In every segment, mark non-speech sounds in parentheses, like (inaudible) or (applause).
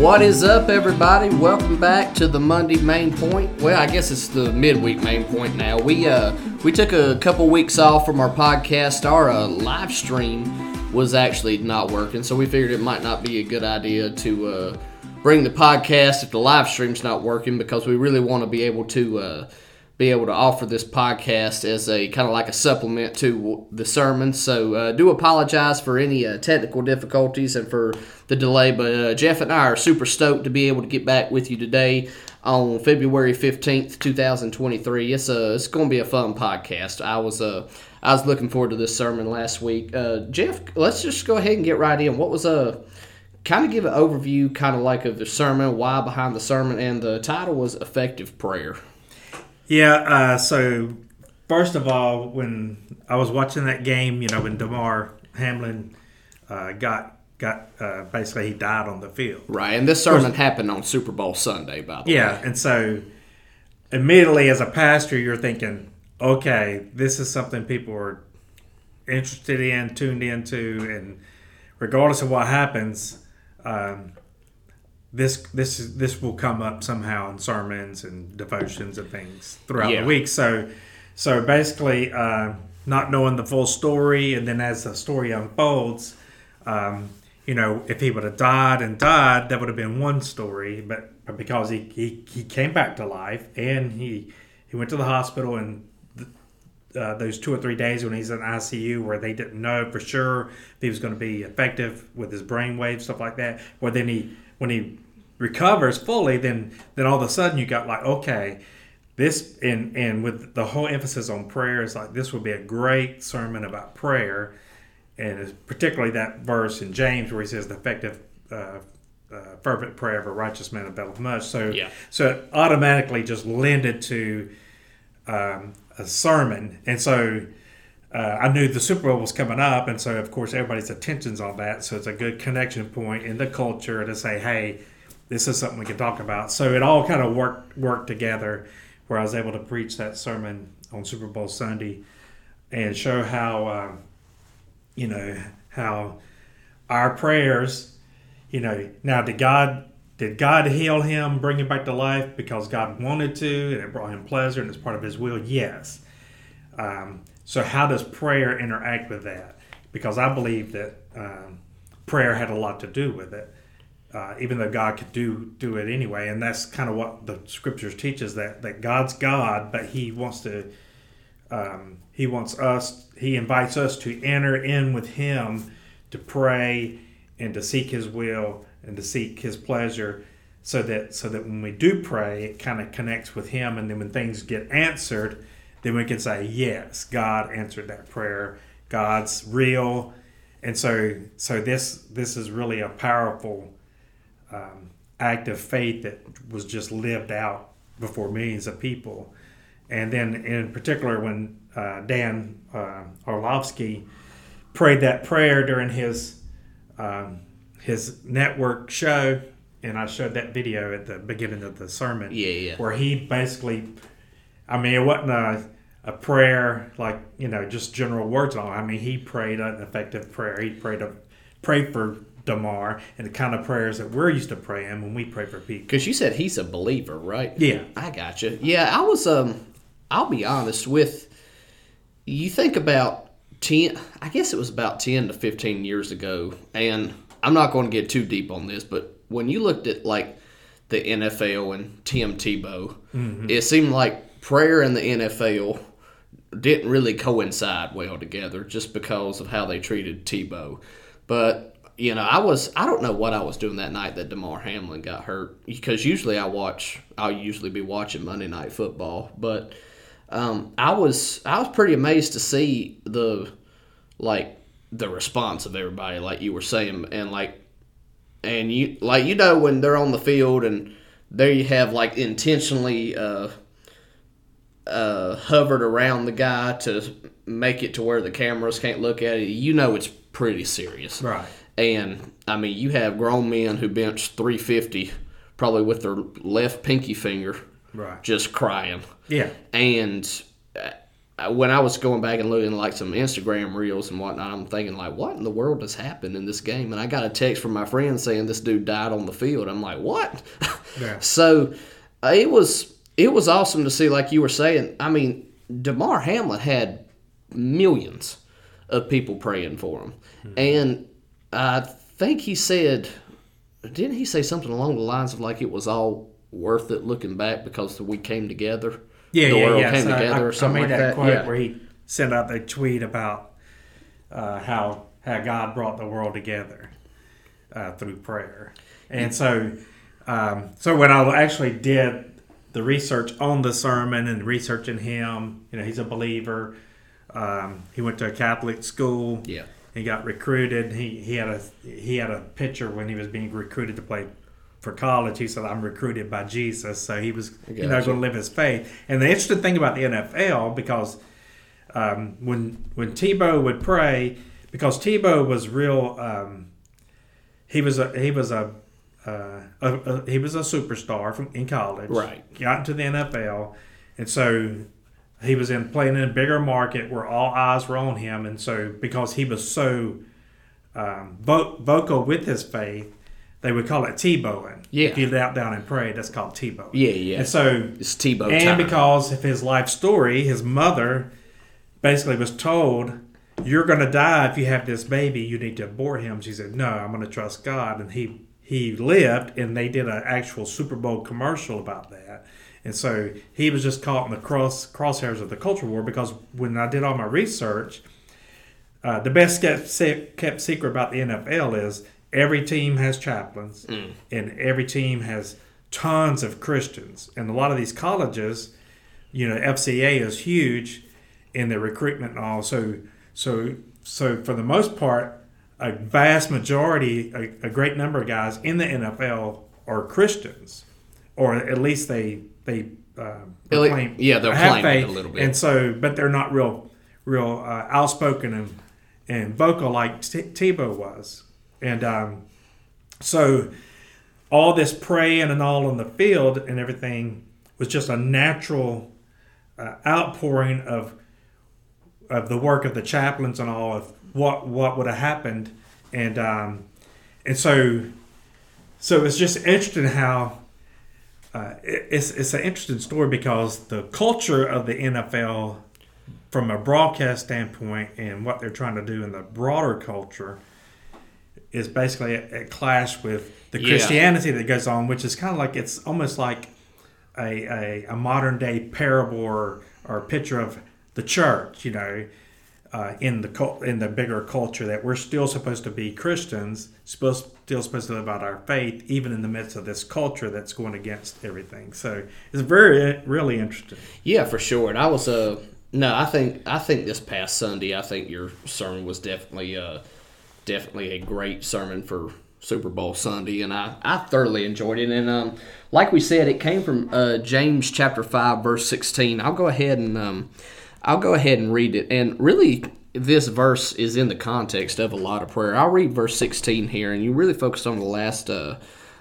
What is up, everybody? Welcome back to the Monday Main Point. Well, I guess it's the midweek Main Point now. We uh we took a couple weeks off from our podcast. Our uh, live stream was actually not working, so we figured it might not be a good idea to uh, bring the podcast if the live stream's not working because we really want to be able to. Be able to offer this podcast as a kind of like a supplement to the sermon. So, uh, do apologize for any uh, technical difficulties and for the delay, but uh, Jeff and I are super stoked to be able to get back with you today on February 15th, 2023. It's, uh, it's going to be a fun podcast. I was, uh, I was looking forward to this sermon last week. Uh, Jeff, let's just go ahead and get right in. What was a uh, kind of give an overview, kind of like of the sermon, why behind the sermon, and the title was Effective Prayer. Yeah, uh, so first of all, when I was watching that game, you know, when Damar Hamlin uh, got got uh, basically he died on the field. Right, and this sermon happened on Super Bowl Sunday, by the Yeah, way. Yeah, and so immediately as a pastor, you're thinking, okay, this is something people are interested in, tuned into, and regardless of what happens, um, this this this will come up somehow in sermons and devotions and things throughout Yeah. the week. So so basically, uh, not knowing the full story, and then as the story unfolds, um, you know, if he would have died and died, that would have been one story. But, but because he, he he came back to life and he he went to the hospital and. Uh, those two or three days when he's in ICU, where they didn't know for sure if he was going to be effective with his brainwave stuff like that. Well, then he when he recovers fully, then then all of a sudden you got like okay, this and and with the whole emphasis on prayer is like this would be a great sermon about prayer, and it's particularly that verse in James where he says the effective. Uh, uh, fervent prayer of a righteous man availeth much. So, Yeah. so it automatically just lended to um, a sermon, and so uh, I knew the Super Bowl was coming up, and so of course everybody's attention's on that. So it's a good connection point in the culture to say, hey, this is something we can talk about. So it all kind of worked worked together, where I was able to preach that sermon on Super Bowl Sunday, and show how uh, you know how our prayers, you know, now did God did God heal him, bring him back to life because God wanted to, and it brought him pleasure, and it's part of His will? Yes. Um, so how does prayer interact with that? Because I believe that um, prayer had a lot to do with it, uh, even though God could do do it anyway, and that's kind of what the Scriptures teaches that that God's God, but He wants to. Um, he wants us. He invites us to enter in with Him to pray and to seek His will and to seek His pleasure, so that so that when we do pray, it kind of connects with Him, and then when things get answered, then we can say, "Yes, God answered that prayer. God's real." And so, so this this is really a powerful um, act of faith that was just lived out before millions of people. And then, in particular, when uh, Dan uh, Orlovsky prayed that prayer during his um, his network show, and I showed that video at the beginning of the sermon. Yeah, yeah. Where he basically, I mean, it wasn't a, a prayer like you know just general words. all. I mean, he prayed an effective prayer. He prayed a prayed for Damar and the kind of prayers that we're used to praying when we pray for people. Because you said he's a believer, right? Yeah. I got you. Yeah, I was. Um, I'll be honest with. You think about ten. I guess it was about ten to fifteen years ago, and I'm not going to get too deep on this, but when you looked at like the NFL and Tim Tebow, it seemed like prayer and the NFL didn't really coincide well together just because of how they treated Tebow. But you know, I was I don't know what I was doing that night that Damar Hamlin got hurt because usually I watch I'll usually be watching Monday Night Football, but um, I was I was pretty amazed to see the like the response of everybody, like you were saying, and like and you like you know when they're on the field and there you have like intentionally uh, uh, hovered around the guy to make it to where the cameras can't look at it. You know it's pretty serious, Right. And I mean, you have grown men who bench 350 probably with their left pinky finger Right. just crying. Yeah. And uh, when I was going back and looking like some Instagram reels and whatnot, I'm thinking like, what in the world has happened in this game? And I got a text from my friend saying this dude died on the field. I'm like, what? Yeah. (laughs) so uh, it was it was awesome to see, like you were saying. I mean, Damar Hamlin had millions of people praying for him, and I think he said, didn't he say something along the lines of like it was all worth it looking back because we came together. Yeah, the yeah, world yeah. came So I- together I, or something I made like that, that. quote yeah. where he sent out the tweet about uh, how how God brought the world together uh, through prayer, and so um, so when I actually did the research on the sermon and researching him, you know, he's a believer. Um, he went to a Catholic school. Yeah. He got recruited. He he had a he had a picture when he was being recruited to play for college. He said, "I'm recruited by Jesus," so he was you know going to live his faith. And the interesting thing about the NFL because um, when when Tebow would pray, because Tebow was real, um, he was a he was a, uh, a, a he was a superstar from in college. Right. Got into the NFL, and so he was in playing in a bigger market where all eyes were on him, and so because he was so um, vo- vocal with his faith, they would call it Tebowing. Yeah. If you knelt down and prayed, that's called Tebow. Yeah, yeah. And so It's Tebow and time. because of his life story, his mother basically was told, "You're going to die if you have this baby. You need to abort him." She said, "No, I'm going to trust God." And he he lived, and they did an actual Super Bowl commercial about that. And so he was just caught in the cross crosshairs of the culture war because when I did all my research, uh, the best kept, se- kept secret about the NFL is every team has chaplains and every team has tons of Christians. And a lot of these colleges, you know, FCA is huge in their recruitment and all. So, so, so for the most part, a vast majority, a, a great number of guys in the NFL are Christians, or at least they they uh, They'll- yeah, they'll have claim it a faith. little bit. And so, but they're not real, real uh, outspoken and and vocal like T- Tebow was. And um, so, all this praying and all on the field and everything was just a natural uh, outpouring of of the work of the chaplains and all of what what would have happened, and um, and so so it's just interesting how uh, it- it's it's an interesting story because the culture of the NFL, from a broadcast standpoint, and what they're trying to do in the broader culture, is basically a, a clash with the Yeah. Christianity that goes on, which is kind of like it's almost like a, a, a modern day parable or, or picture of the church, you know, uh, in the cult, in the bigger culture that we're still supposed to be Christians, supposed still supposed to live out our faith, even in the midst of this culture that's going against everything. So it's very really interesting. Yeah, for sure. And I was uh no, I think I think this past Sunday, I think your sermon was definitely uh definitely a great sermon for Super Bowl Sunday, and I, I thoroughly enjoyed it. And um, like we said, it came from uh, James chapter five, verse sixteen. I'll go ahead and um, I'll go ahead and read it. And really, this verse is in the context of a lot of prayer. I'll read verse sixteen here, and you really focus on the last uh,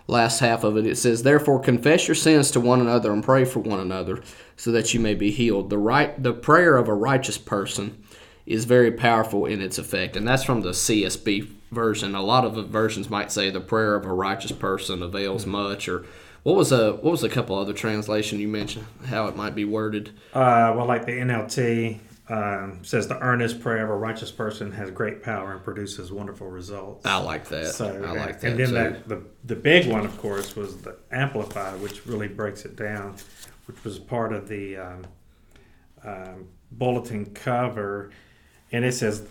last half of it. It says, "Therefore confess your sins to one another and pray for one another, so that you may be healed." The right, the prayer of a righteous person is very powerful in its effect, and that's from the CSB version. A lot of versions might say, "The prayer of a righteous person avails much," or what was a what was a couple other translation you mentioned? How it might be worded? Uh, well, like the NLT um, says, the earnest prayer of a righteous person has great power and produces wonderful results. I like that. So I like that and then that the the big one, of course, was the amplified, which really breaks it down, which was part of the um, um, bulletin cover, and it says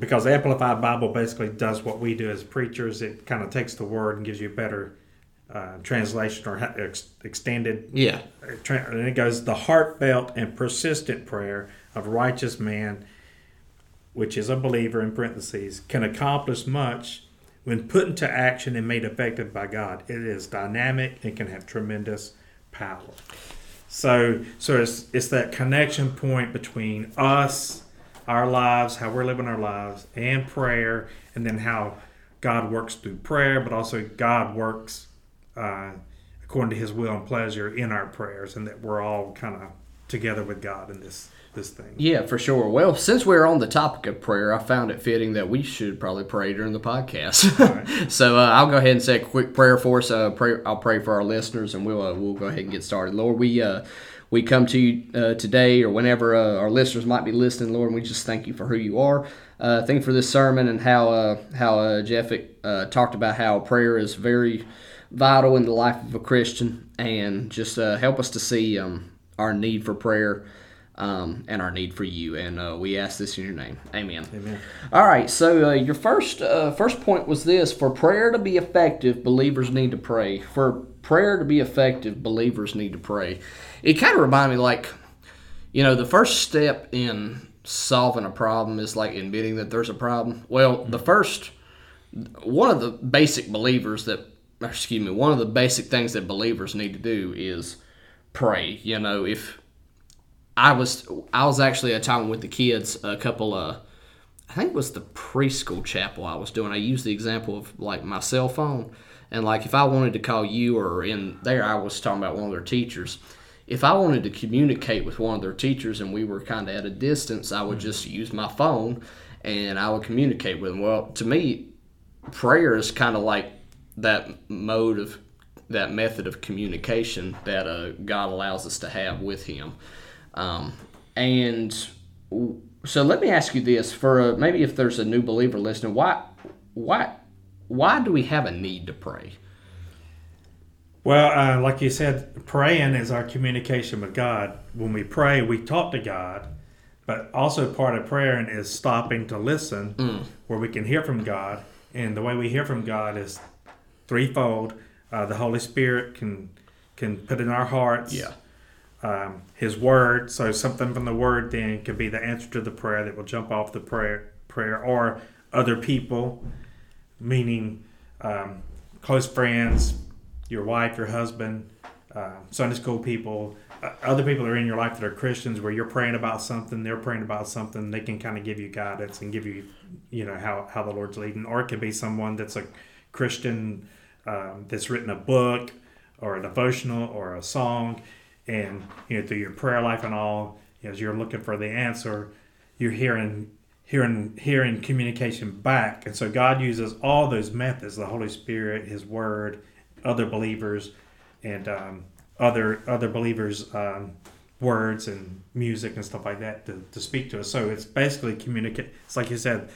because the amplified Bible basically does what we do as preachers. It kind of takes the word and gives you a better uh, translation or ex- extended. Yeah, Tra- and it goes the heartfelt and persistent prayer of righteous man which is a believer in parentheses can accomplish much when put into action and made effective by god. It is dynamic and can have tremendous power. So so it's it's that connection point between us our lives how we're living our lives and prayer and then how god works through prayer but also god works uh, according to his will and pleasure in our prayers and that we're all kind of together with God in this this thing. Yeah, for sure. Well, since we're on the topic of prayer, I found it fitting that we should probably pray during the podcast. (laughs) so uh, I'll go ahead and say a quick prayer for us. Uh, pray, I'll pray for our listeners, and we'll uh, we'll go ahead and get started. Lord, we uh, we come to you uh, today, or whenever uh, our listeners might be listening, Lord, and we just thank you for who you are. Uh, thank you for this sermon and how uh, how uh, Jeff uh, talked about how prayer is very vital in the life of a Christian, and just uh, help us to see um, our need for prayer um, and our need for you. And uh, we ask this in your name, Amen. Amen. All right. So uh, your first uh, first point was this: for prayer to be effective, believers need to pray. For prayer to be effective, believers need to pray. It kind of reminded me, like, you know, the first step in solving a problem is like admitting that there's a problem. Well, the first one of the basic believers that excuse me, one of the basic things that believers need to do is pray. You know, if I was I was actually at a time with the kids a couple of I think it was the preschool chapel I was doing. I used the example of like my cell phone and like if I wanted to call you or in there I was talking about one of their teachers. If I wanted to communicate with one of their teachers and we were kind of at a distance, I would hmm. just use my phone and I would communicate with them. Well, to me, prayer is kind of like that mode of that method of communication that uh, God allows us to have with Him. Um, and so let me ask you this: for uh, maybe if there's a new believer listening, why, why, why do we have a need to pray? Well, uh, like you said, praying is our communication with God. When we pray, we talk to God, but also part of praying is stopping to listen, where we can hear from God. And the way we hear from God is threefold. Uh, the Holy Spirit can can put in our hearts. um, his word. So something from the word then could be the answer to the prayer that will jump off the prayer, prayer or other people, meaning um, close friends, your wife, your husband, uh, Sunday school people, uh, other people that are in your life that are Christians, where you're praying about something, they're praying about something. They can kind of give you guidance and give you, you know, how how the Lord's leading. Or it could be someone that's a Christian um, that's written a book or a devotional or a song. And you know through your prayer life and all as you're looking for the answer you're hearing hearing hearing communication back. And so god uses all those methods the holy spirit his word other believers and um, other other believers um, words and music and stuff like that to, to speak to us. So it's basically communicate it's like you said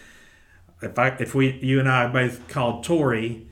if i if we you and i both called tori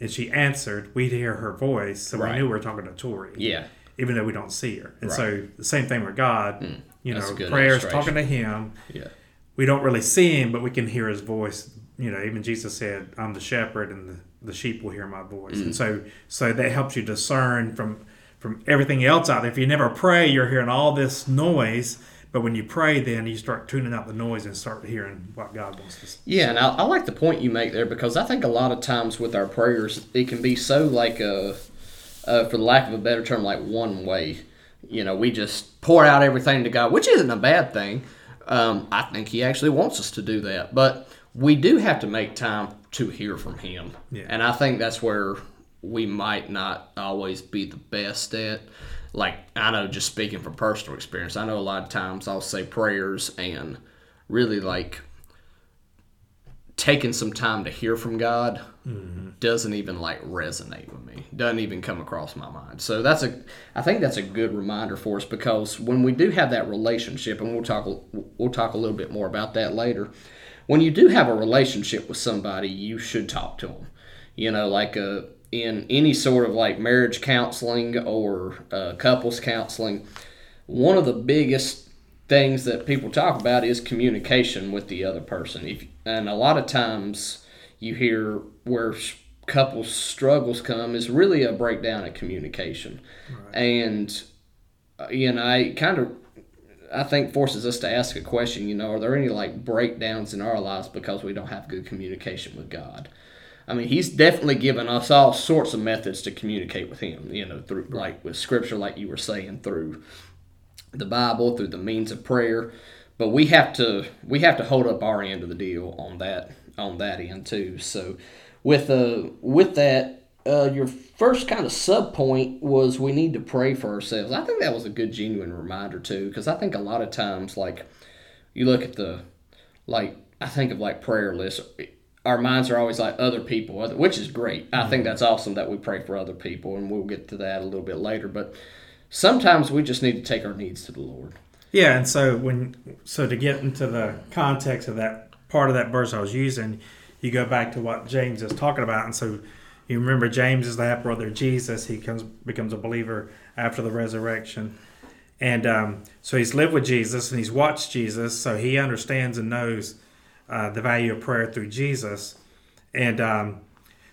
and she answered we'd hear her voice so Right. we knew we were talking to tori Yeah, even though we don't see her. And Right. so the same thing with God. you that's know, prayers talking to Him. yeah, We don't really see Him, but we can hear His voice. You know, even Jesus said, "I'm the shepherd, and the, the sheep will hear my voice." Mm. And so, so that helps you discern from from everything else out there. If you never pray, you're hearing all this noise. But when you pray, then you start tuning out the noise and start hearing what God wants to say. yeah. And I, I like the point you make there because I think a lot of times with our prayers, it can be so like a, uh, for the lack of a better term, like one way. You know, we just pour out everything to God, which isn't a bad thing. Um, I think He actually wants us to do that, but we do have to make time to hear from Him. Yeah. And I think that's where we might not always be the best at. Like, I know just speaking from personal experience, I know a lot of times I'll say prayers and really like taking some time to hear from God doesn't even like resonate with me. Doesn't even come across my mind. So that's a I think that's a good reminder for us because when we do have that relationship and we'll talk we'll talk a little bit more about that later. When you do have a relationship with somebody, you should talk to them. You know, like uh, in any sort of like marriage counseling or uh, couples counseling, one of the biggest things that people talk about is communication with the other person. If and a lot of times you hear where couples struggles come is really a breakdown in communication, and uh, you know I kind of I think forces us to ask a question. You know, are there any like breakdowns in our lives because we don't have good communication with God? I mean, he's definitely given us all sorts of methods to communicate with him, you know, through like with scripture, like you were saying, through the Bible, through the means of prayer. But we have to we have to hold up our end of the deal on that on that end too. So with uh with that uh, your first kind of sub point was we need to pray for ourselves. I think that was a good, genuine reminder too, because I think a lot of times, like you look at the, like I think of like prayer lists. Our minds are always like other people, other, which is great. I think that's awesome that we pray for other people, and we'll get to that a little bit later. But sometimes we just need to take our needs to the Lord. Yeah, and so when so to get into the context of that part of that verse I was using, you go back to what James is talking about, and so you remember James is the half brother of Jesus. He comes becomes a believer after the resurrection, and um, so he's lived with Jesus and he's watched Jesus, so he understands and knows uh, the value of prayer through Jesus, and um,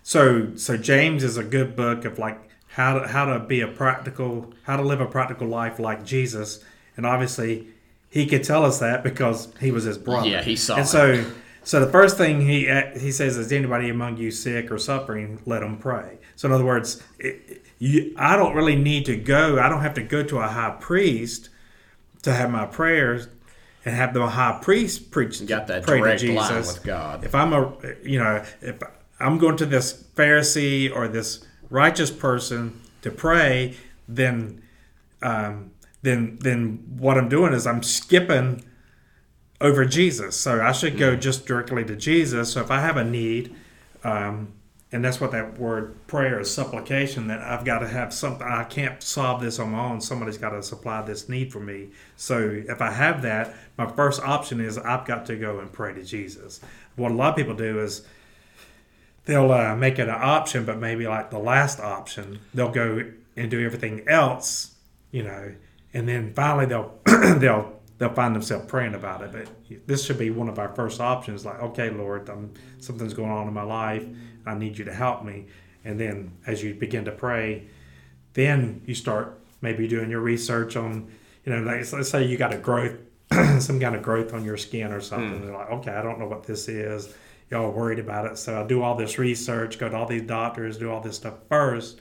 so so James is a good book of like how to, how to be a practical how to live a practical life like Jesus and obviously he could tell us that because he was his brother. Yeah, he saw And it. so, so the first thing he uh, he says is, anybody among you sick or suffering? Let them pray. So in other words, it, you, I don't really need to go. I don't have to go to a high priest to have my prayers and have the high priest preach. You got that pray direct to line Jesus. with God. If I'm a, you know, if I'm going to this Pharisee or this righteous person to pray, then, um, then, then what I'm doing is I'm skipping over Jesus. So I should go just directly to Jesus. So if I have a need, um, and that's what that word prayer is supplication that I've got to have something I can't solve this on my own. Somebody's got to supply this need for me. So if I have that my first option is I've got to go and pray to Jesus. What a lot of people do is they'll uh, make it an option but maybe like the last option they'll go and do everything else you know and then finally they'll (clears throat) they'll they'll find themselves praying about it. But this should be one of our first options like okay lord I'm, something's going on in my life i need you to help me and then as you begin to pray then you start maybe doing your research on you know like, let's say you got a growth (clears throat) some kind of growth on your skin or something Hmm. they're like okay i don't know what this is y'all worried about it so i do all this research go to all these doctors do all this stuff first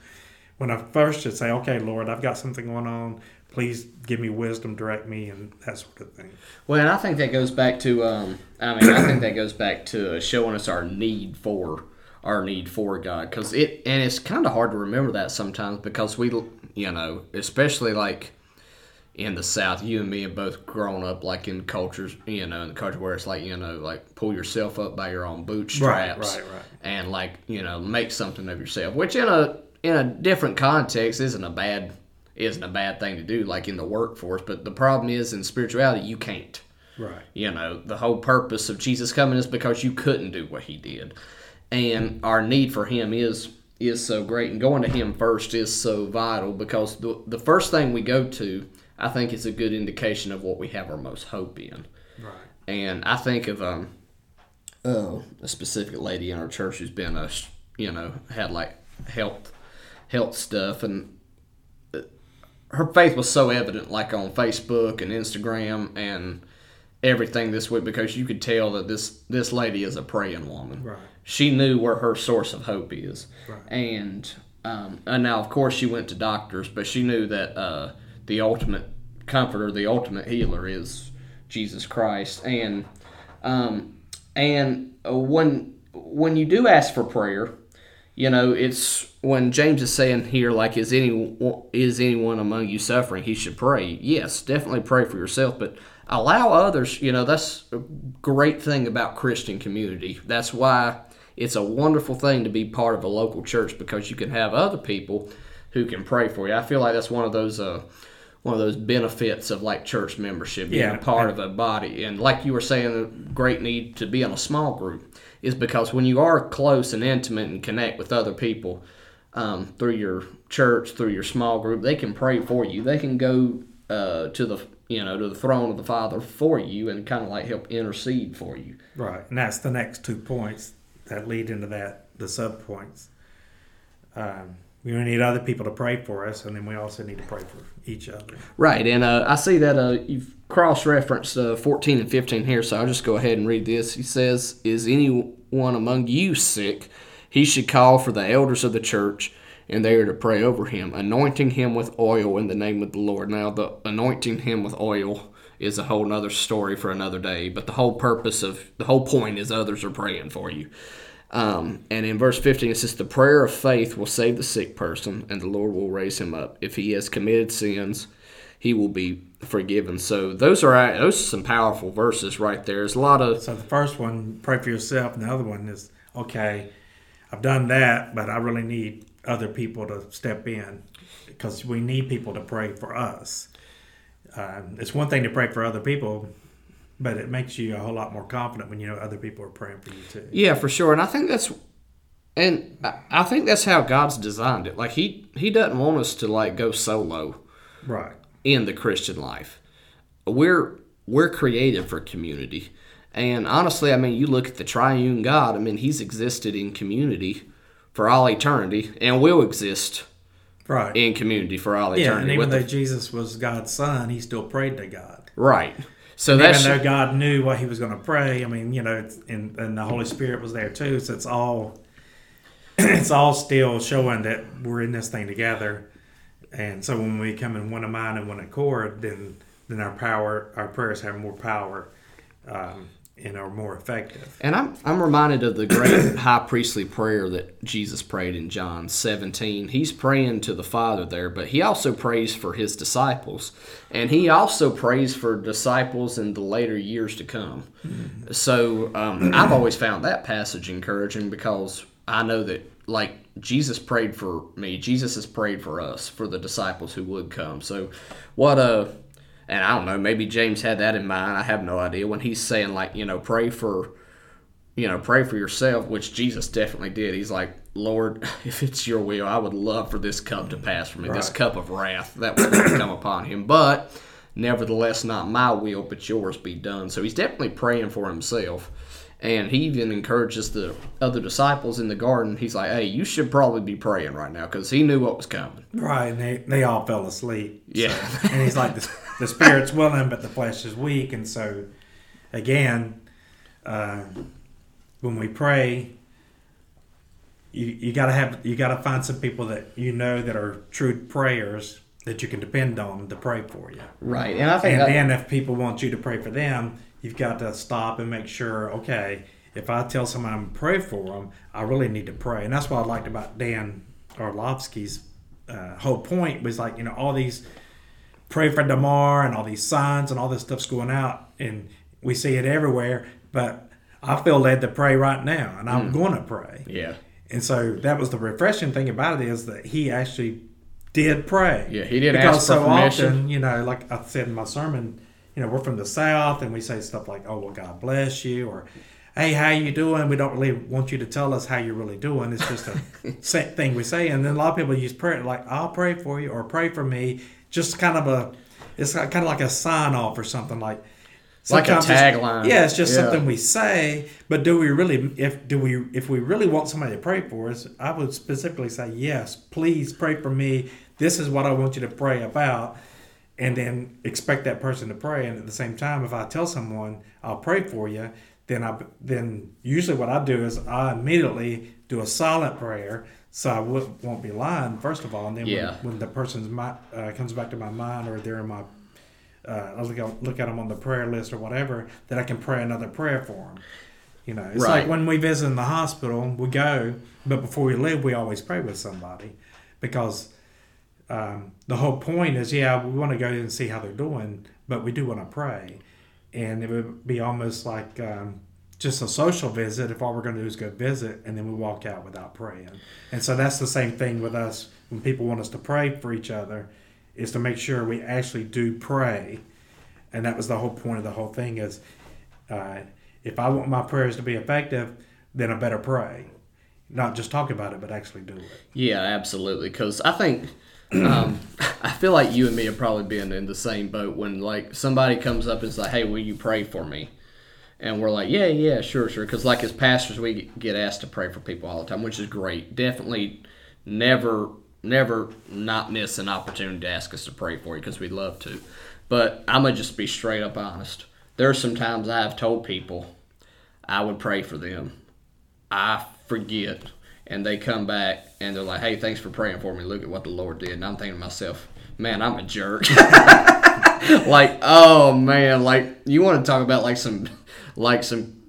when I first should say, okay, Lord, I've got something going on. Please give me wisdom, direct me, and that sort of thing. Well, and I think that goes back to, um, I mean, I think that goes back to showing us our need for our need for God, because it, and it's kind of hard to remember that sometimes because we, you know, especially like in the South, you and me have both grown up like in cultures, you know, in the culture where it's like, you know, like pull yourself up by your own bootstraps, right, right. and like, you know, make something of yourself, which in a in a different context isn't a bad isn't a bad thing to do, like in the workforce. But the problem is in spirituality, you can't. Right. You know, the whole purpose of Jesus coming is because you couldn't do what he did. And our need for him is is so great and going to him first is so vital because the the first thing we go to, I think is a good indication of what we have our most hope in. Right. And I think of um oh, a specific lady in our church who's been a you know, had like health health stuff and uh, her faith was so evident like on Facebook and Instagram and everything this week because you could tell that this this lady is a praying woman. Right. She knew where her source of hope is. Right. And um, and now of course she went to doctors, but she knew that uh, the ultimate comforter, the ultimate healer is Jesus Christ. And um, and uh, when when you do ask for prayer, you know it's when James is saying here, like, is any is anyone among you suffering? He should pray. Yes, definitely pray for yourself, but allow others. You know that's a great thing about Christian community. That's why it's a wonderful thing to be part of a local church because you can have other people who can pray for you. I feel like that's one of those. Uh, one of those benefits of like church membership, being Yeah. a part of a body, and like you were saying, a great need to be in a small group is because when you are close and intimate and connect with other people um, through your church, through your small group, they can pray for you. They can go uh, to the you know to the throne of the Father for you and kind of like help intercede for you. Right. And that's the next two points that lead into that, the sub points. Um, we need other people to pray for us, and then we also need to pray for each other. Right, and uh, I see that uh, you've cross-referenced uh, 14 and 15 here, so I'll just go ahead and read this. He says, "Is anyone among you sick? He should call for the elders of the church, and they are to pray over him, anointing him with oil in the name of the Lord." Now, the anointing him with oil is a whole nother story for another day, but the whole purpose of the whole point is others are praying for you. Um, and in verse 15, it says, The prayer of faith will save the sick person, and the Lord will raise him up. If he has committed sins, he will be forgiven. So those are those are some powerful verses right there. There's a lot of So the first one, pray for yourself, and the other one is, okay, I've done that, but I really need other people to step in because we need people to pray for us. Um, it's one thing to pray for other people, but it makes you a whole lot more confident when you know other people are praying for you too. Yeah, for sure. And I think that's and I- I think that's how God's designed it. Like he he doesn't want us to like go solo Right. in the Christian life. We're we're created for community. And honestly, I mean, you look at the triune God, I mean, he's existed in community for all eternity and will exist Right. in community for all eternity. yeah, and even though the- Jesus was God's son, he still prayed to God. right. So Even that's though God knew what he was going to pray, I mean, you know, and, and the Holy Spirit was there too. So it's all, (clears throat) it's all still showing that we're in this thing together. And so when we come in one of mind and one accord, then then our power, our prayers have more power, um, and are more effective. And I'm I'm reminded of the great (coughs) high priestly prayer that Jesus prayed in John 17. He's praying to the Father there, but he also prays for his disciples, and he also prays for disciples in the later years to come. So um, (coughs) I've always found that passage encouraging because I know that like Jesus prayed for me, Jesus has prayed for us, for the disciples who would come. So what a and I don't know, maybe James had that in mind. I have no idea when he's saying like, you know, pray for you know, pray for yourself, which Jesus definitely did. He's like, Lord, (laughs) if it's your will, I would love for this cup to pass from me, this cup of wrath that would come upon him. But nevertheless, not my will, but yours be done. So he's definitely praying for himself. And he even encourages the other disciples in the garden. He's like, hey, you should probably be praying right now because he knew what was coming. Right, and they, they all fell asleep. Yeah. and he's like, the, spirit's willing, but the flesh is weak. And so, again, uh, when we pray, you, you gotta have you gotta find some people that you know that are true prayers that you can depend on to pray for you. Right. And I think And that- then if people want you to pray for them, you've got to stop and make sure, okay, if I tell someone I'm to pray for them, I really need to pray. And that's what I liked about Dan Orlovsky's uh, whole point was like, you know, all these pray for Damar and all these signs and all this stuff's going out and we see it everywhere, but I feel led to pray right now and Mm. I'm going to pray. yeah. And so that was the refreshing thing about it is that he actually did pray. Yeah, he did because ask for so permission. often, you know, like I said in my sermon, you know, we're from the South and we say stuff like, "Oh, well, God bless you," or "Hey, how you doing?" We don't really want you to tell us how you're really doing. It's just a (laughs) thing we say, and then a lot of people use prayer like, "I'll pray for you" or "Pray for me," just kind of a, it's kind of like a sign off or something like. Like a tagline. Yeah, it's just Yeah. something we say, but do we really? If do we? If we really want somebody to pray for us, I would specifically say yes. Please pray for me. This is what I want you to pray about, and then expect that person to pray. And at the same time, if I tell someone I'll pray for you, then I then usually what I do is I immediately do a silent prayer. So I w- won't be lying, first of all, and then Yeah. when, when the person's uh, comes back to my mind or they're in my uh, I look at, look at them on the prayer list or whatever, that I can pray another prayer for them. You know, it's Right. like when we visit in the hospital, we go, but before we leave, we always pray with somebody because um, the whole point is, yeah, we want to go and see how they're doing, but we do want to pray. And it would be almost like um, just a social visit if all we're going to do is go visit and then we walk out without praying. And so that's the same thing with us when people want us to pray for each other, is to make sure we actually do pray. And that was the whole point of the whole thing is uh, if I want my prayers to be effective, then I better pray. Not just talk about it, but actually do it. Yeah, absolutely. Because I think, um, I feel like you and me have probably been in the same boat when like somebody comes up and is like, "Hey, will you pray for me?" And we're like, "Yeah, yeah, sure, sure." Because like as pastors, we get asked to pray for people all the time, which is great. Definitely, never, never not miss an opportunity to ask us to pray for you because we'd love to. But I'm gonna just be straight up honest. There are some times I've told people I would pray for them. I forget. And they come back and they're like, hey, thanks for praying for me. Look at what the Lord did. And I'm thinking to myself, man, I'm a jerk. (laughs) like, oh man, like you want to talk about like some like some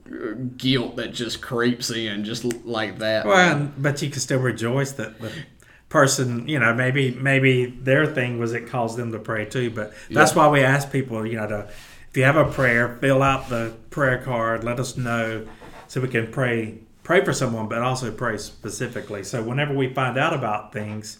guilt that just creeps in just like that. Well, but you can still rejoice that the person, you know, maybe maybe their thing was it caused them to pray too. But that's Yeah. why we ask people, you know, to if you have a prayer, fill out the prayer card, let us know so we can pray pray for someone, but also pray specifically. So whenever we find out about things,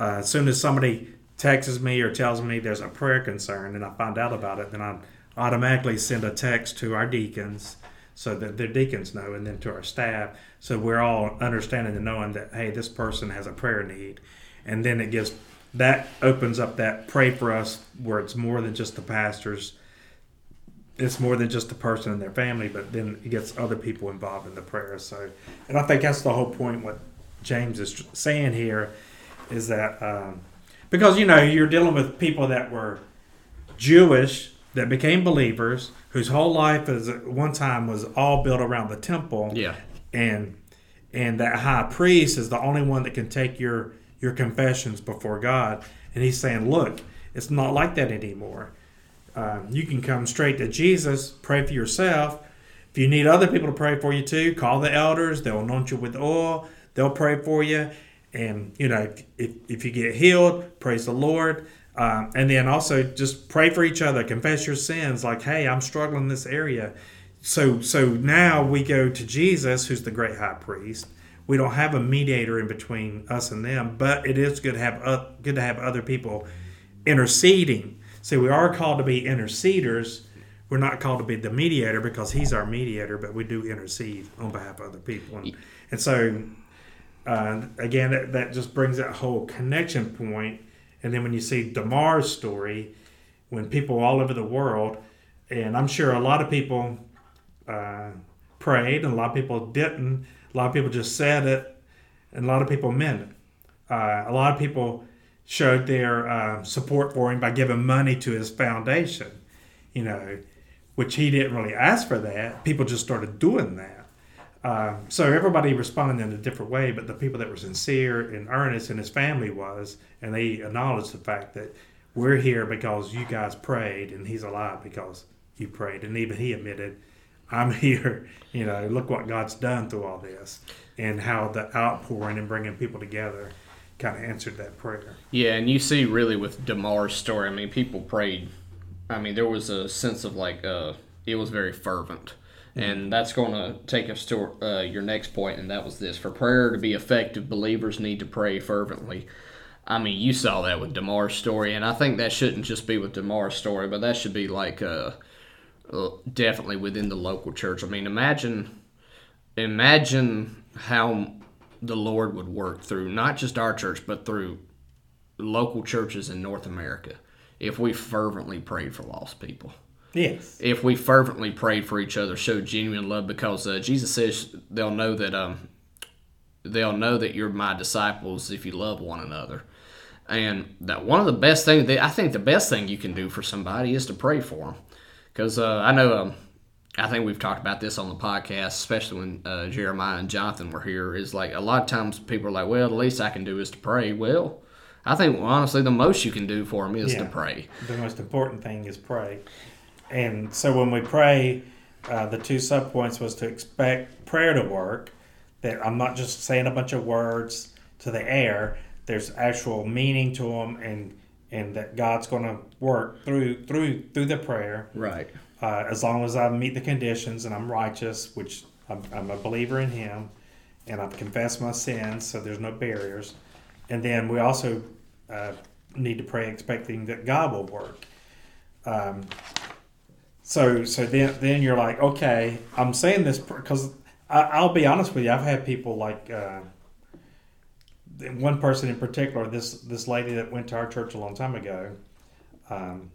uh, as soon as somebody texts me or tells me there's a prayer concern and I find out about it, then I automatically send a text to our deacons so that their deacons know and then to our staff so we're all understanding and knowing that hey this person has a prayer need. And then it gives that opens up that pray for us where it's more than just the pastors. It's more than just the person and their family but then it gets other people involved in the prayer. So and i think that's the whole point what james is saying here is that um, because you know you're dealing with people that were jewish that became believers whose whole life is at one time was all built around the temple yeah, and and that high priest is the only one that can take your your confessions before God. And he's saying, look, it's not like that anymore. Um, you can come straight to Jesus, pray for yourself. If you need other people to pray for you too, call the elders. They'll anoint you with oil. They'll pray for you. And you know, if, if, if you get healed, praise the Lord. Um, and then also just pray for each other. Confess your sins. Like, hey, I'm struggling in this area so so now we go to Jesus, who's the great high priest. We don't have a mediator in between us and them, but it is good to have uh, good to have other people interceding. So we are called to be interceders. We're not called to be the mediator because he's our mediator, but we do intercede on behalf of other people. And, and so uh, again, that, that just brings that whole connection point. And then when you see Damar's story, when people all over the world, and I'm sure a lot of people uh, prayed, and a lot of people didn't. A lot of people just said it, and a lot of people meant it. Uh, a lot of people showed their uh, support for him by giving money to his foundation, you know, which he didn't really ask for that. People just started doing that. Um, so everybody responded in a different way, but the people that were sincere and earnest, and his family was, and they acknowledged the fact that we're here because you guys prayed, and he's alive because you prayed, and even he admitted, "I'm (laughs) here." You know, look what God's done through all this, and how the outpouring and bringing people together kind of answered that prayer. yeah, and you see really with Damar's story. I mean, people prayed. I mean, there was a sense of like uh, it was very fervent, and that's going to take us to uh, your next point, and that was this: for prayer to be effective, believers need to pray fervently. I mean, you saw that with Damar's story, and I think that shouldn't just be with Damar's story, but that should be like uh, uh, definitely within the local church. I mean, imagine, imagine how the Lord would work through not just our church, but through local churches in North America if we fervently prayed for lost people. Yes. If we fervently prayed for each other, showed genuine love, because uh, Jesus says they'll know that um, they'll know that you're my disciples if you love one another. And that one of the best things that I think the best thing you can do for somebody is to pray for them, because uh, I know um, I think we've talked about this on the podcast, especially when uh, Jeremiah and Jonathan were here. Is like a lot of times people are like, "Well, the least I can do is to pray." Well, I think honestly, the most you can do for them is to pray. The most important thing is pray. And so when we pray, uh, the two subpoints was to expect prayer to work. That I'm not just saying a bunch of words to the air. There's actual meaning to them, and and that God's going to work through through through the prayer. Right. uh, as long as I meet the conditions and I'm righteous, which I'm, I'm a believer in Him, and I've confessed my sins, so there's no barriers. And then we also uh, need to pray expecting that God will work. Um, so so then then you're like, okay, I'm saying this because I'll be honest with you, I've had people like. Uh, one person in particular, this this lady that went to our church a long time ago, um,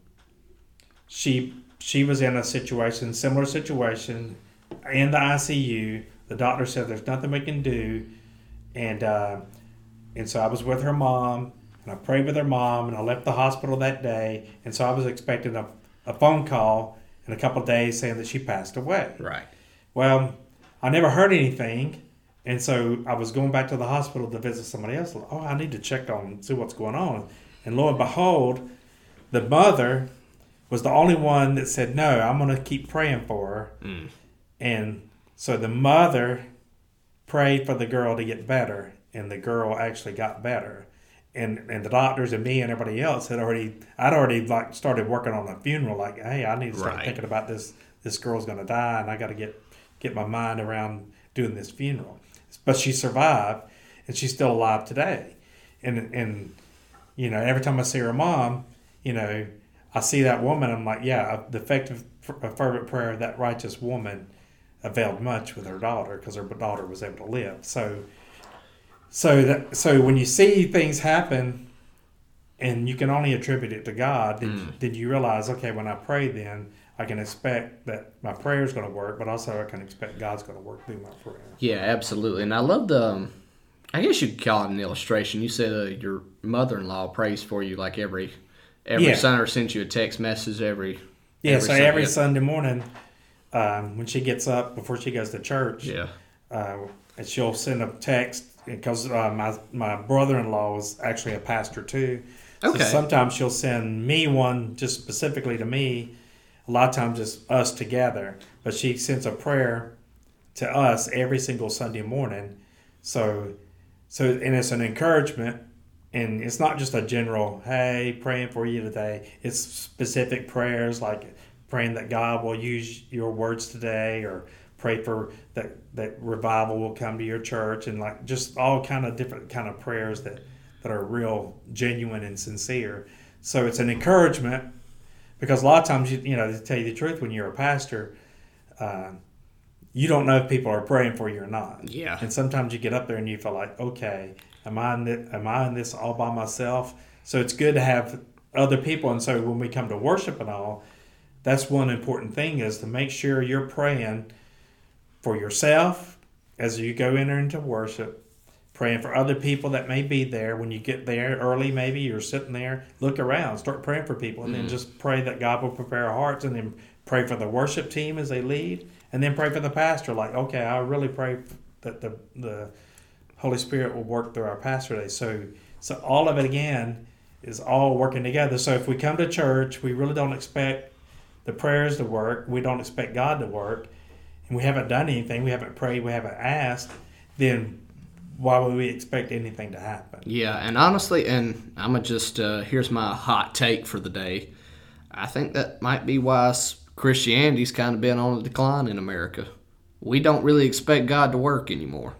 she she was in a situation, similar situation, in the ICU. The doctor said there's nothing we can do, and uh, and so I was with her mom, and I prayed with her mom, and I left the hospital that day, and so I was expecting a, a phone call in a couple of days saying that she passed away. Right. Well, I never heard anything, and so I was going back to the hospital to visit somebody else. Oh, I need to check on see what's going on, and lo and behold, the mother was the only one that said no. I'm going to keep praying for her, Mm. And so the mother prayed for the girl to get better, and the girl actually got better. And and the doctors and me and everybody else had already I'd already like started working on the funeral. Like, hey, I need to start Right. thinking about this. This girl's going to die, and I got to get get my mind around doing this funeral. But she survived, and she's still alive today. And and you know, every time I see her mom, you know, I see that woman. I'm like, yeah, the effective, fervent prayer of that righteous woman availed much with her daughter because her daughter was able to live. So, so that so when you see things happen, and you can only attribute it to God, then, then you realize, okay, when I pray, then I can expect that my prayer is going to work, but also I can expect God's going to work through my prayer. Yeah, absolutely. And I love the. Um, I guess you could call it an illustration. You said uh, your mother-in-law prays for you like every every Yeah. Sunday or sends you a text message every. Yeah, so every. Sunday morning, um, when she gets up before she goes to church, Yeah. uh, and she'll send a text because uh, my my brother in law was actually a pastor too. Okay. So sometimes she'll send me one just specifically to me. A lot of times it's us together, but she sends a prayer to us every single Sunday morning. So, so and it's an encouragement, and it's not just a general "Hey, praying for you today." It's specific prayers like praying that God will use your words today, or pray for that that revival will come to your church, and like just all kind of different kind of prayers that that are real, genuine, and sincere. So it's an encouragement because a lot of times you you know to tell you the truth when you're a pastor. Uh, you don't know if people are praying for you or not. Yeah. And sometimes you get up there and you feel like, okay, am I in this, am I in this all by myself? So it's good to have other people. And so when we come to worship and all, that's one important thing is to make sure you're praying for yourself as you go enter into worship, praying for other people that may be there. When you get there early, maybe you're sitting there, look around, start praying for people, and then mm-hmm. just pray that God will prepare our hearts, and then pray for the worship team as they lead, and then pray for the pastor. Like, okay, I really pray that the the Holy Spirit will work through our pastor today. So, so all of it again is all working together. So if we come to church, we really don't expect the prayers to work. We don't expect God to work, and we haven't done anything. We haven't prayed. We haven't asked. Then why would we expect anything to happen? Yeah, and honestly, and I'm gonna just uh, here's my hot take for the day. I think that might be why Christianity's kind of been on a decline in America. We don't really expect God to work anymore.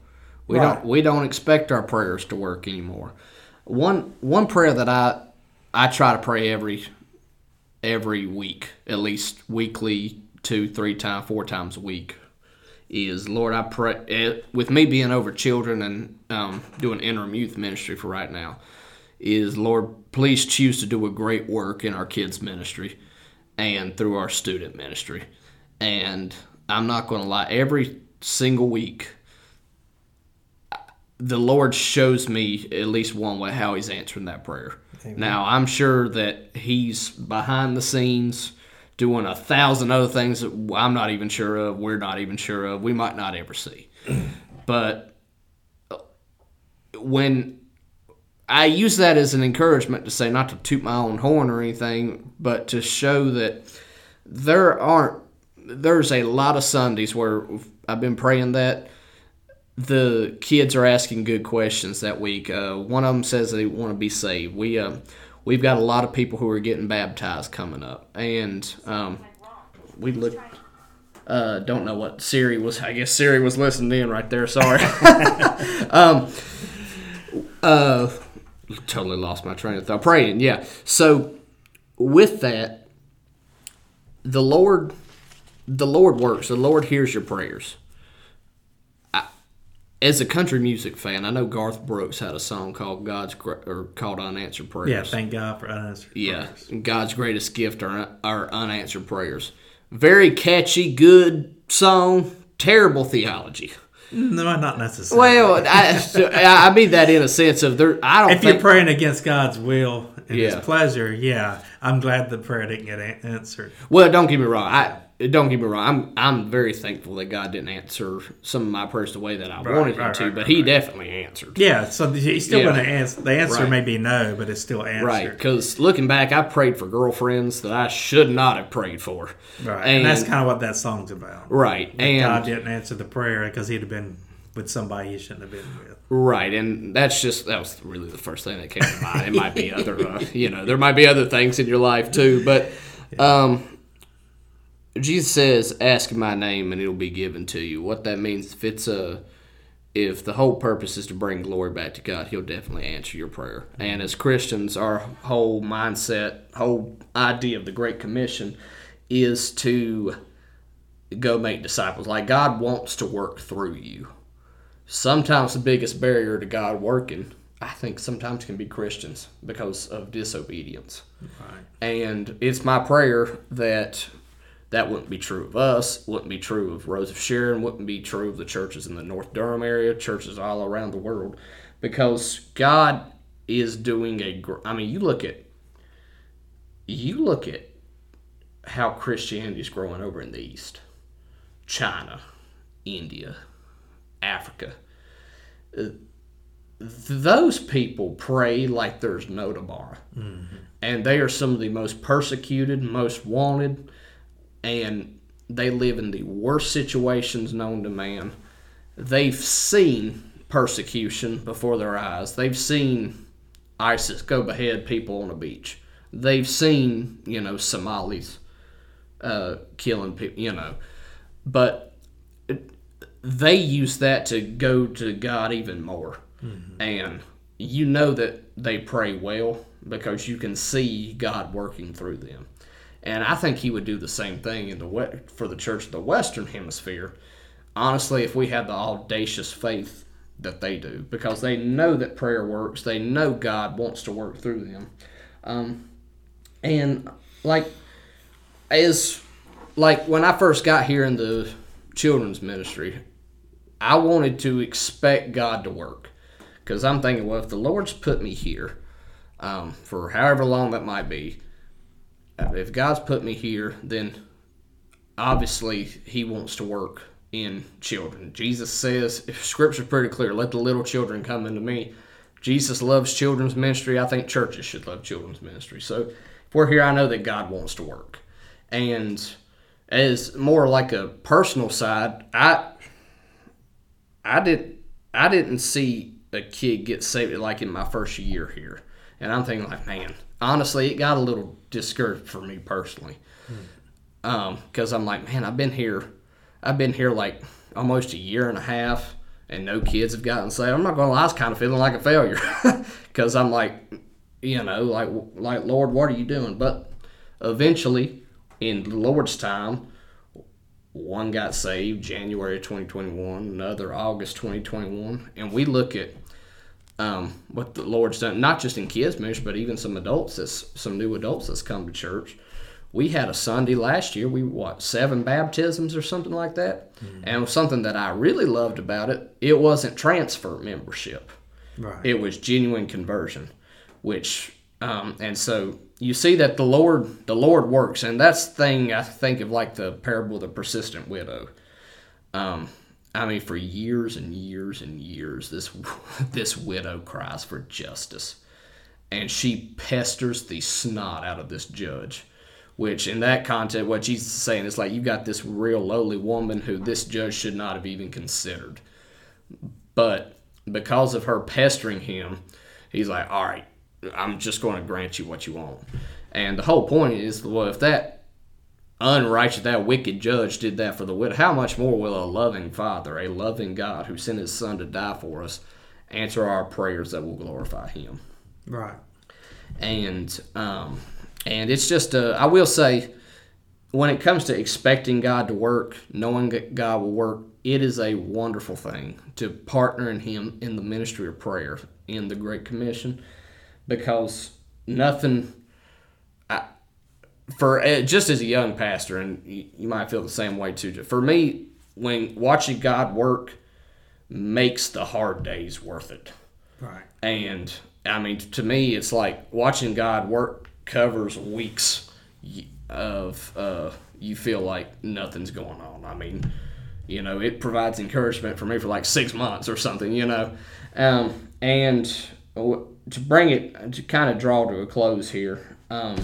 We Right. don't. We don't expect our prayers to work anymore. One one prayer that I I try to pray every every week, at least weekly, two, three times, four times a week, is Lord, I pray eh, with me being over children and um, doing interim youth ministry for right now. Is Lord, please choose to do a great work in our kids ministry and through our student ministry. And I'm not going to lie, every single week, the Lord shows me at least one way how He's answering that prayer. Now I'm sure that He's behind the scenes doing a thousand other things that I'm not even sure of. We're not even sure of. We might not ever see. (clears throat) But uh, when I use that as an encouragement to say not to toot my own horn or anything, but to show that there aren't. There's a lot of Sundays where I've been praying that the kids are asking good questions that week. Uh, one of them says they want to be saved. We uh, we've got a lot of people who are getting baptized coming up, and um, we look. Uh, don't know what Siri was. I guess Siri was listening in right there. Sorry. (laughs) um, uh, totally lost my train of thought. Praying, yeah. So with that, the Lord, the Lord works. The Lord hears your prayers as a country music fan, I know Garth Brooks had a song called "God's or called Unanswered Prayers." Yeah, thank God for unanswered Yeah, prayers. God's greatest gift are are unanswered prayers. Very catchy, good song. Terrible theology. Mm, no, not necessarily. Well, I, I mean that in a sense of there. I don't if you're praying against God's will and Yeah. His pleasure, yeah, I'm glad the prayer didn't get answered. well, don't get me wrong. I don't get me wrong. I'm I'm very thankful that God didn't answer some of my prayers the way that I wanted him right, to, right, but right, He right. definitely answered. Yeah, so he's still Yeah. going to answer. The answer Right. may be no, but it's still answered. Right, because looking back, I prayed for girlfriends that I should not have prayed for. Right. and, And, that's kind of what that song's about. right, God and God didn't answer the prayer because he'd have been with somebody he shouldn't have been with. right, and that's just that was really the first thing that came to mind. It might be (laughs) other, uh, you know, there might be other things in your life too, but um, Jesus says, "Ask my name, and it'll be given to you." What that means, if it's a if the whole purpose is to bring glory back to God, He'll definitely answer your prayer. And as Christians, our whole mindset, whole idea of the Great Commission is to go make disciples. Like God wants to work through you. Sometimes the biggest barrier to God working, I think, sometimes can be Christians because of disobedience. Right. And it's my prayer that that wouldn't be true of us, wouldn't be true of Rose of Sharon, wouldn't be true of the churches in the North Durham area, churches all around the world, because God is doing a. I mean, you look at, you look at how Christianity is growing over in the East, China, India, Africa. Uh, those people pray like there's no tomorrow and they are some of the most persecuted, most wanted, and they live in the worst situations known to man. They've seen persecution before their eyes. They've seen ISIS go behead people on a beach. They've seen, you know, Somalis uh, killing people, you know. But it- they use that to go to God even more. And you know that they pray well because you can see God working through them. And I think he would do the same thing in the for the church of the Western Hemisphere. Honestly, if we had the audacious faith that they do, because they know that prayer works, they know God wants to work through them. Um, and like, as like when I first got here in the children's ministry, I wanted to expect God to work because I'm thinking, well, if the Lord's put me here um, for however long that might be, Uh, if God's put me here, then obviously He wants to work in children. Jesus says, Scripture's pretty clear, let the little children come into me. Jesus loves children's ministry. I think churches should love children's ministry. So if we're here, I know that God wants to work. And as more like a personal side, I I did I didn't see a kid get saved like in my first year here, and I'm thinking like, man, honestly, it got a little discouraged for me personally, um, because I'm like, man, I've been here, I've been here like almost a year and a half, and no kids have gotten saved. I'm not gonna lie, I was kind of feeling like a failure, (laughs) because I'm like, you know, like like Lord, what are you doing? But eventually, in the Lord's time, one got saved January of 2021, another August 2021, and we look at um, what the Lord's done, not just in kids ministry, but even some adults, that's some new adults that's come to church. We had a Sunday last year. We what seven baptisms or something like that, and it was something that I really loved about it. It wasn't transfer membership Right. it was genuine conversion which um, and so you see that the lord the lord works and that's the thing i think of like the parable of the persistent widow um, i mean for years and years and years this (laughs) this widow cries for justice and she pesters the snot out of this judge which in that context what jesus is saying is like you got this real lowly woman who this judge should not have even considered but because of her pestering him, he's like, all right, I'm just going to grant you what you want. And the whole point is, well, if that unrighteous, that wicked judge did that for the widow, how much more will a loving Father, a loving God who sent his Son to die for us, answer our prayers that will glorify him? Right. and um, and it's just uh, I will say when it comes to expecting God to work, knowing that God will work, it is a wonderful thing to partner in Him in the ministry of prayer in the Great Commission, because nothing. I, for uh, just as a young pastor, and you, you might feel the same way too. For me, when watching God work makes the hard days worth it. Right. And I mean, to me, it's like watching God work covers weeks, of uh, you feel like nothing's going on. I mean, you know, it provides encouragement for me for like six months or something, you know. Um, and to bring it, to kind of draw to a close here, um,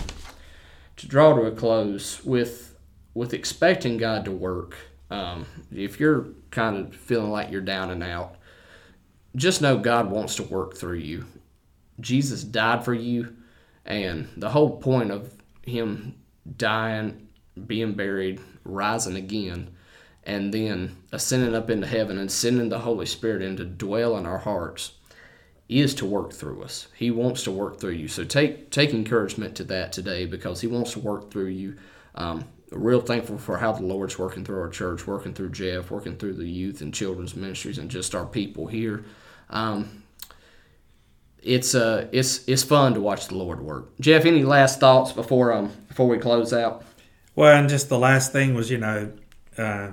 to draw to a close with with expecting God to work. Um, if you're kind of feeling like you're down and out, just know God wants to work through you. Jesus died for you, and the whole point of Him dying, being buried, rising again, and then ascending up into heaven and sending the Holy Spirit in to dwell in our hearts is to work through us. He wants to work through you. So take take encouragement to that today because He wants to work through you. Um, real thankful for how the Lord's working through our church, working through Jeff, working through the youth and children's ministries, and just our people here. Um, it's uh it's it's fun to watch the Lord work. Jeff, any last thoughts before um before we close out? Well, and just the last thing was, you know, uh,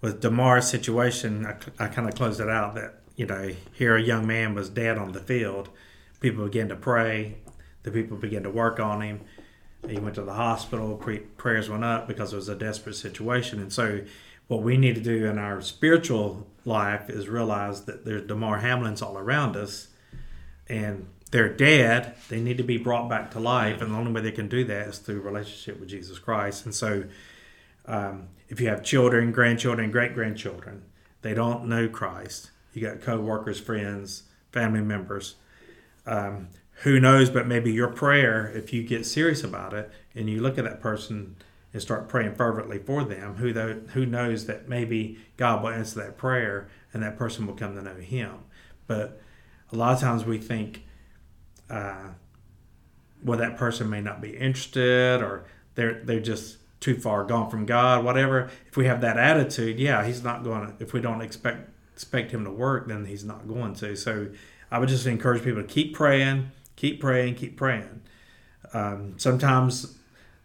with Damar's situation, I, I kind of closed it out that you know here a young man was dead on the field. People began to pray. The people began to work on him. He went to the hospital. Pre- prayers went up because it was a desperate situation. And so, what we need to do in our spiritual life is realize that there's Damar Hamlins all around us and they're dead, they need to be brought back to life, and the only way they can do that is through relationship with Jesus Christ. And so, um, if you have children, grandchildren, great grandchildren, they don't know Christ. You got co-workers, friends, family members. Um, who knows? But maybe your prayer, if you get serious about it, and you look at that person and start praying fervently for them, who though, who knows that maybe God will answer that prayer and that person will come to know Him. But a lot of times we think, uh, well, that person may not be interested or they're they're just too far gone from God, whatever. If we have that attitude, yeah, he's not going to. If we don't expect expect him to work, then he's not going to. So I would just encourage people to keep praying, keep praying, keep praying. Um, sometimes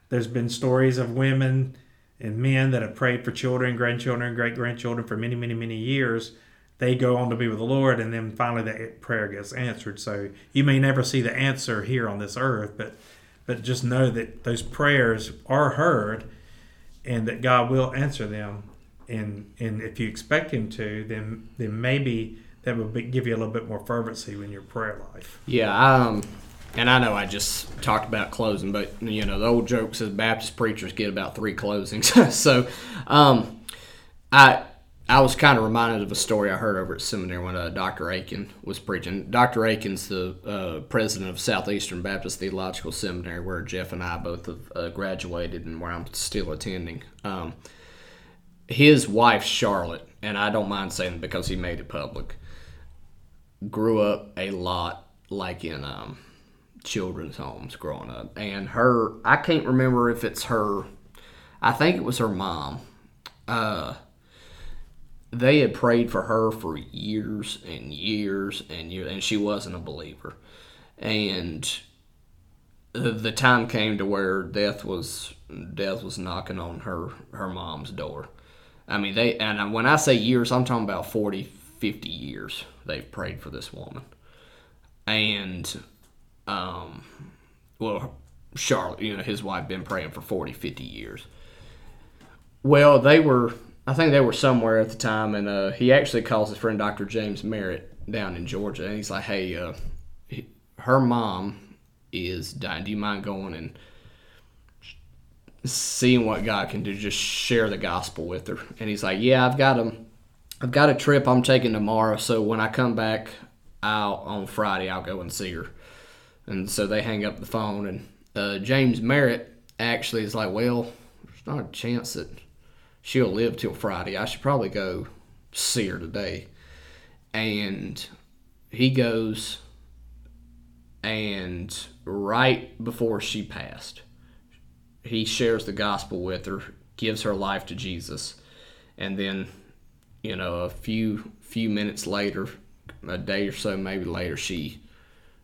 there's been stories of women and men that have prayed for children, grandchildren, great grandchildren for many, many, many years they go on to be with the Lord, and then finally that prayer gets answered. So you may never see the answer here on this earth, but but just know that those prayers are heard, and that God will answer them. And and if you expect Him to, then then maybe that will be, give you a little bit more fervency in your prayer life. Yeah, um, and I know I just talked about closing, but you know the old joke says Baptist preachers get about three closings. (laughs) so, um, I I was kind of reminded of a story I heard over at seminary when uh, Dr. Akin was preaching. Dr. Akin's the uh, president of Southeastern Baptist Theological Seminary, where Jeff and I both have uh, graduated and where I'm still attending. Um, his wife, Charlotte, and I don't mind saying because he made it public, grew up a lot like in um, children's homes growing up. And her, I can't remember if it's her, I think it was her mom. Uh, they had prayed for her for years and years and years, and she wasn't a believer. And the time came to where death was death was knocking on her her mom's door. I mean, they and when I say years, I'm talking about 40, 50 years they've prayed for this woman. And um well, Charlotte, you know, his wife been praying for 40, 50 years. Well, they were I think they were somewhere at the time, and uh, he actually calls his friend Dr. James Merritt down in Georgia, and he's like, "Hey, uh, her mom is dying. Do you mind going and seeing what God can do? Just share the gospel with her." And he's like, "Yeah, I've got a, I've got a trip I'm taking tomorrow. So when I come back out on Friday, I'll go and see her." And so they hang up the phone, and uh, James Merritt actually is like, "Well, there's not a chance that." she'll live till Friday. I should probably go see her today. And he goes, and right before she passed, he shares the gospel with her, gives her life to Jesus, and then, you know, a few few minutes later, a day or so maybe later, she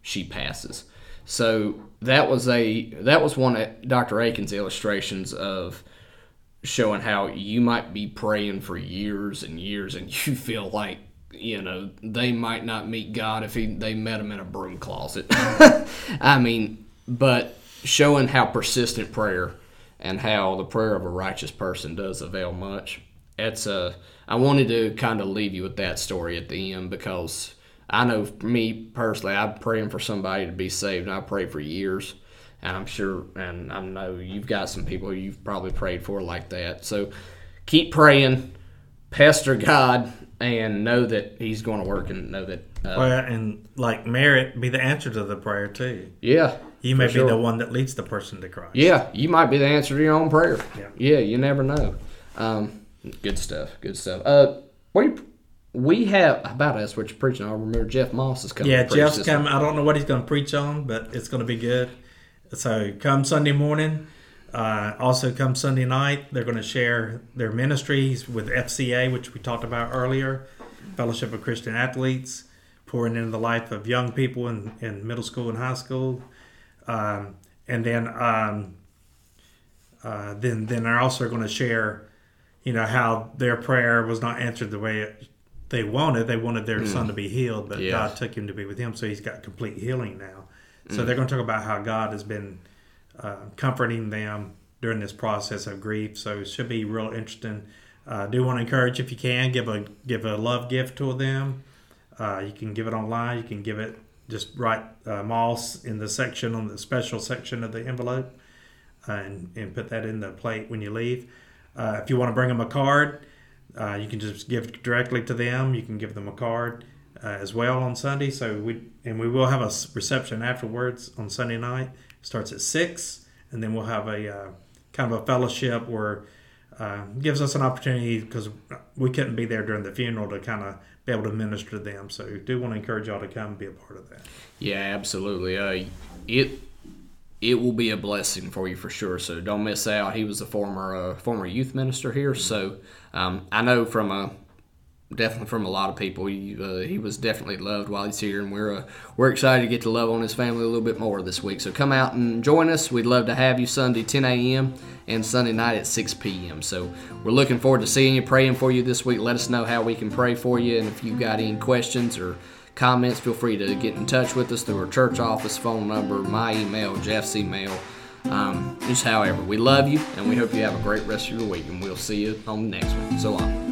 she passes. So that was a that was one of Dr. Akin's illustrations of showing how you might be praying for years and years and (laughs) you feel like you know they might not meet God if he, they met him in a broom closet. (laughs) I mean, but showing how persistent prayer and how the prayer of a righteous person does avail much. It's a. Uh, I wanted to kind of leave you with that story at the end because I know me personally, I'm praying for somebody to be saved, and I prayed for years, and I'm sure, and I know you've got some people you've probably prayed for like that. So keep praying, pester God, and know that He's going to work, and know that. Uh, well, and like merit be the answer to the prayer too. Yeah, you may be sure. the one that leads the person to Christ. Yeah, you might be the answer to your own prayer. Yeah, yeah, you never know. Um, good stuff. Good stuff. Uh, you? We have about us what you're preaching. I remember Jeff Moss is coming. Yeah, Jeff's coming. I don't know what he's going to preach on, but it's going to be good. So come Sunday morning. Uh, also, come Sunday night, they're going to share their ministries with FCA, which we talked about earlier, Fellowship of Christian Athletes, pouring into the life of young people in, in middle school and high school. Um, and then, um, uh, then, then they're also going to share, you know, how their prayer was not answered the way it, they wanted. They wanted their mm. son to be healed, but yeah. God took him to be with him, so he's got complete healing now. So mm. they're going to talk about how God has been uh, comforting them during this process of grief. So it should be real interesting. I uh, do want to encourage if you can give a give a love gift to them. Uh, you can give it online. You can give it just write uh, Moss in the section on the special section of the envelope, and and put that in the plate when you leave. Uh, if you want to bring them a card, uh, you can just give directly to them. You can give them a card uh, as well on Sunday. So we and we will have a reception afterwards on Sunday night. Starts at six, and then we'll have a uh, kind of a fellowship where uh, gives us an opportunity because we couldn't be there during the funeral to kind of be able to minister to them. So do want to encourage y'all to come and be a part of that. Yeah, absolutely. Uh, it it will be a blessing for you for sure. So don't miss out. He was a former uh, former youth minister here, so um, I know from a definitely from a lot of people. He, uh, he was definitely loved while he's here, and we're uh, we're excited to get to love on his family a little bit more this week. So come out and join us. We'd love to have you Sunday 10 a.m. and Sunday night at 6 p.m. So we're looking forward to seeing you, praying for you this week. Let us know how we can pray for you, and if you've got any questions or comments, feel free to get in touch with us through our church office phone number, my email, Jeff's email. Um, just however, we love you, and we hope you have a great rest of your week, and we'll see you on the next one. So long.